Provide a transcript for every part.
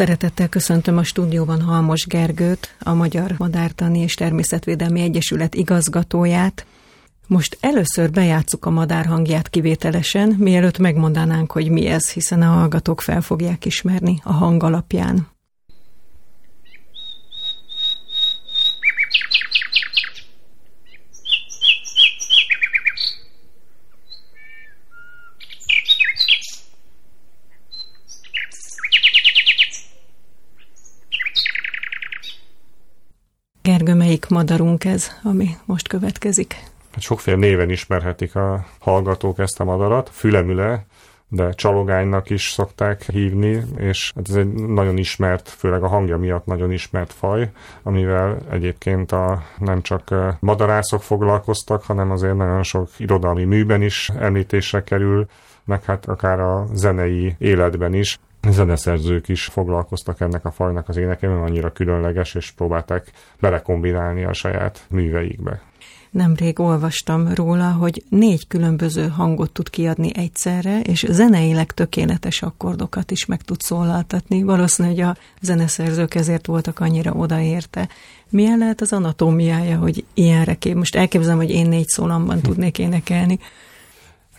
Szeretettel köszöntöm a stúdióban Halmos Gergőt, a Magyar Madártani és Természetvédelmi Egyesület igazgatóját. Most először bejátszuk a madár hangját kivételesen, mielőtt megmondanánk, hogy mi ez, hiszen a hallgatók fel fogják ismerni a hang alapján. Gergő, melyik madarunk ez, ami most következik? Hát sokféle néven ismerhetik a hallgatók ezt a madarat. Fülemüle, de csalogánynak is szokták hívni, és hát ez egy nagyon ismert, főleg a hangja miatt nagyon ismert faj, amivel egyébként a, nem csak madarászok foglalkoztak, hanem azért nagyon sok irodalmi műben is említésre kerül, meg hát akár a zenei életben is zeneszerzők is foglalkoztak ennek a fajnak az énekével, annyira különleges, és próbálták belekombinálni a saját műveikbe. Nemrég olvastam róla, hogy négy különböző hangot tud kiadni egyszerre, és zeneileg tökéletes akkordokat is meg tud szólaltatni. Valószínűleg, a zeneszerzők ezért voltak annyira odaérte. Milyen lehet az anatómiája, hogy ilyenre kép? Most elképzelem, hogy én négy szólamban tudnék énekelni.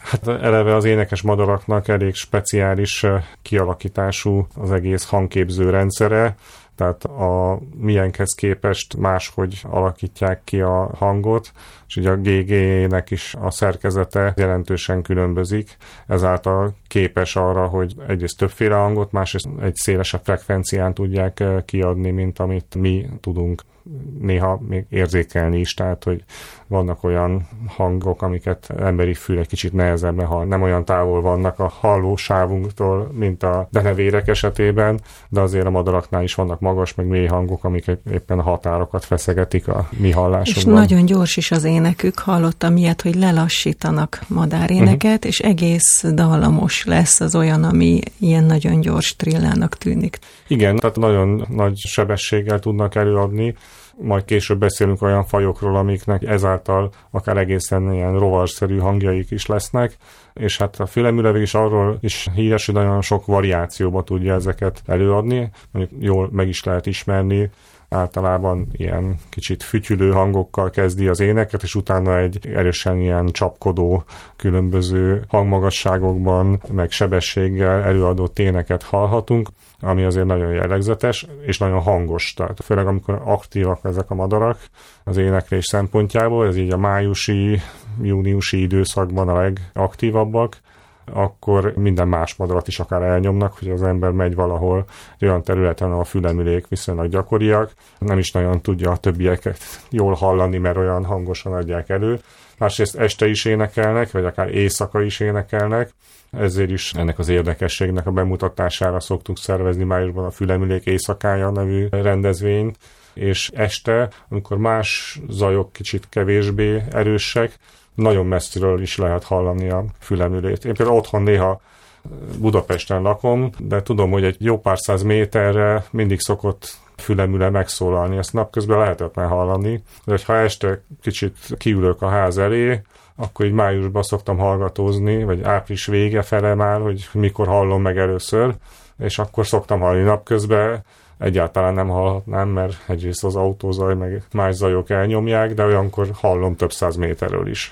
Hát eleve az énekes madaraknak elég speciális kialakítású az egész hangképző rendszere, tehát a milyenkhez képest máshogy alakítják ki a hangot, és ugye a GG-nek is a szerkezete jelentősen különbözik, ezáltal képes arra, hogy egyrészt többféle hangot, másrészt egy szélesebb frekvencián tudják kiadni, mint amit mi tudunk néha még érzékelni is, tehát hogy vannak olyan hangok, amiket emberi fül egy kicsit nehezebben hall. Nem olyan távol vannak a hallósávunktól, mint a denevérek esetében, de azért a madaraknál is vannak magas, meg mély hangok, amik éppen a határokat feszegetik a mi hallásunkban. És nagyon gyors is az énekük, hallottam ilyet, hogy lelassítanak madáréneket, uh-huh. és egész dallamos lesz az olyan, ami ilyen nagyon gyors trillának tűnik. Igen, tehát nagyon nagy sebességgel tudnak előadni, majd később beszélünk olyan fajokról, amiknek ezáltal akár egészen ilyen rovarszerű hangjaik is lesznek, és hát a fülemülevék is arról is híres, hogy nagyon sok variációba tudja ezeket előadni, mondjuk jól meg is lehet ismerni, általában ilyen kicsit fütyülő hangokkal kezdi az éneket, és utána egy erősen ilyen csapkodó, különböző hangmagasságokban, meg sebességgel előadott éneket hallhatunk ami azért nagyon jellegzetes, és nagyon hangos. Tehát főleg amikor aktívak ezek a madarak az éneklés szempontjából, ez így a májusi, júniusi időszakban a legaktívabbak, akkor minden más madarat is akár elnyomnak, hogy az ember megy valahol olyan területen, ahol a fülemülék viszonylag gyakoriak, nem is nagyon tudja a többieket jól hallani, mert olyan hangosan adják elő. Másrészt este is énekelnek, vagy akár éjszaka is énekelnek, ezért is ennek az érdekességnek a bemutatására szoktuk szervezni májusban a Fülemülék éjszakája nevű rendezvényt, és este, amikor más zajok kicsit kevésbé erősek, nagyon messziről is lehet hallani a fülemülét. Én például otthon néha Budapesten lakom, de tudom, hogy egy jó pár száz méterre mindig szokott fülemüle megszólalni, ezt napközben lehetetlen hallani, de ha este kicsit kiülök a ház elé, akkor így májusban szoktam hallgatózni, vagy április vége fele már, hogy mikor hallom meg először, és akkor szoktam hallani napközben, egyáltalán nem hallhatnám, mert egyrészt az autózaj, meg más zajok elnyomják, de olyankor hallom több száz méterről is.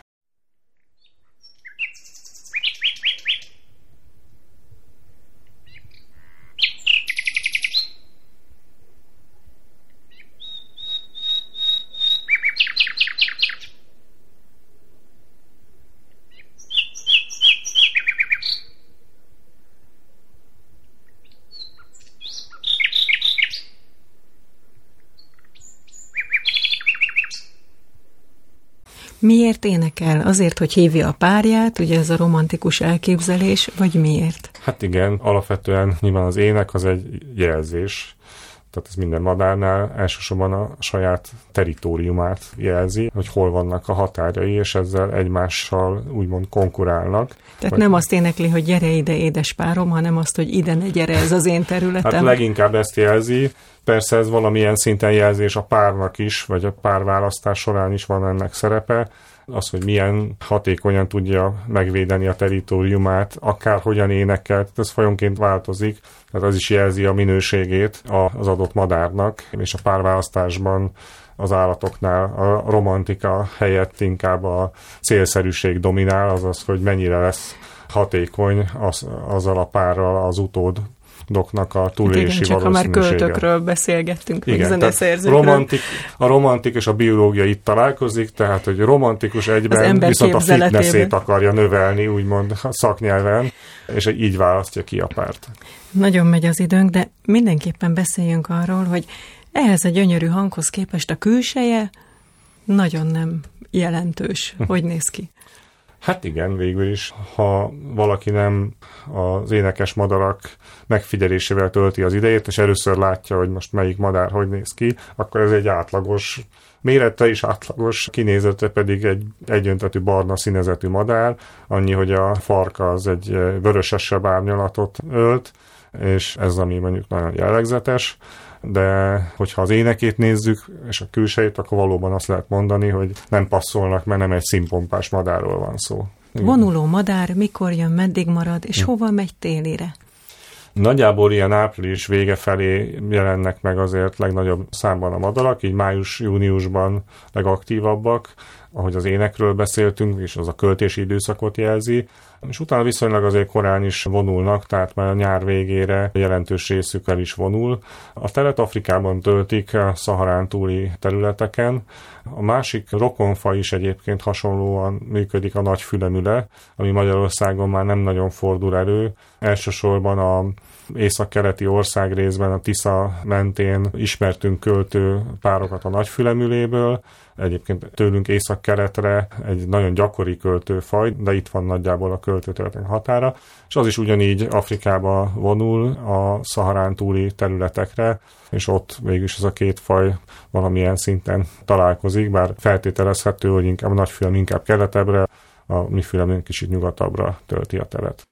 Miért énekel? Azért, hogy hívja a párját, ugye ez a romantikus elképzelés, vagy miért? Hát igen, alapvetően nyilván az ének az egy jelzés, tehát ez minden madárnál elsősorban a saját teritoriumát jelzi, hogy hol vannak a határai, és ezzel egymással úgymond konkurálnak. Tehát vagy... nem azt énekli, hogy gyere ide, édes párom, hanem azt, hogy ide ne gyere, ez az én területem. Hát leginkább ezt jelzi. Persze ez valamilyen szinten jelzés a párnak is, vagy a párválasztás során is van ennek szerepe, az, hogy milyen hatékonyan tudja megvédeni a teritoriumát, akár hogyan énekel, ez fajonként változik, tehát az is jelzi a minőségét az adott madárnak, és a párválasztásban az állatoknál a romantika helyett inkább a célszerűség dominál, azaz, hogy mennyire lesz hatékony az, azzal a párral az utód doknak a túlélési hát igen, csak ha már költökről beszélgettünk, igen, romantik, a romantik és a biológia itt találkozik, tehát hogy romantikus egyben, viszont a fitnessét akarja növelni, úgymond szaknyelven, és így választja ki a párt. Nagyon megy az időnk, de mindenképpen beszéljünk arról, hogy ehhez a gyönyörű hanghoz képest a külseje nagyon nem jelentős. Hogy néz ki? Hát igen, végül is, ha valaki nem az énekes madarak megfigyelésével tölti az idejét, és először látja, hogy most melyik madár hogy néz ki, akkor ez egy átlagos Mérete is átlagos, kinézete pedig egy egyöntetű barna színezetű madár, annyi, hogy a farka az egy vörösesebb árnyalatot ölt, és ez ami mondjuk nagyon jellegzetes de hogyha az énekét nézzük, és a külsejét, akkor valóban azt lehet mondani, hogy nem passzolnak, mert nem egy színpompás madárról van szó. Igen. Vonuló madár mikor jön, meddig marad, és hm. hova megy télire? Nagyjából ilyen április vége felé jelennek meg azért legnagyobb számban a madarak, így május-júniusban legaktívabbak, ahogy az énekről beszéltünk, és az a költési időszakot jelzi, és utána viszonylag azért korán is vonulnak, tehát már a nyár végére jelentős részük el is vonul. A telet Afrikában töltik a Szaharán túli területeken. A másik rokonfa is egyébként hasonlóan működik a nagy fülemüle, ami Magyarországon már nem nagyon fordul elő. Elsősorban a észak-keleti ország részben a Tisza mentén ismertünk költő párokat a nagyfülemüléből, egyébként tőlünk észak-keletre egy nagyon gyakori költőfaj, de itt van nagyjából a költőtörténet határa, és az is ugyanígy Afrikába vonul a Szaharán túli területekre, és ott végülis ez a két faj valamilyen szinten találkozik, bár feltételezhető, hogy inkább a nagyfülem inkább keletebbre, a mi fülemünk kicsit nyugatabbra tölti a telet.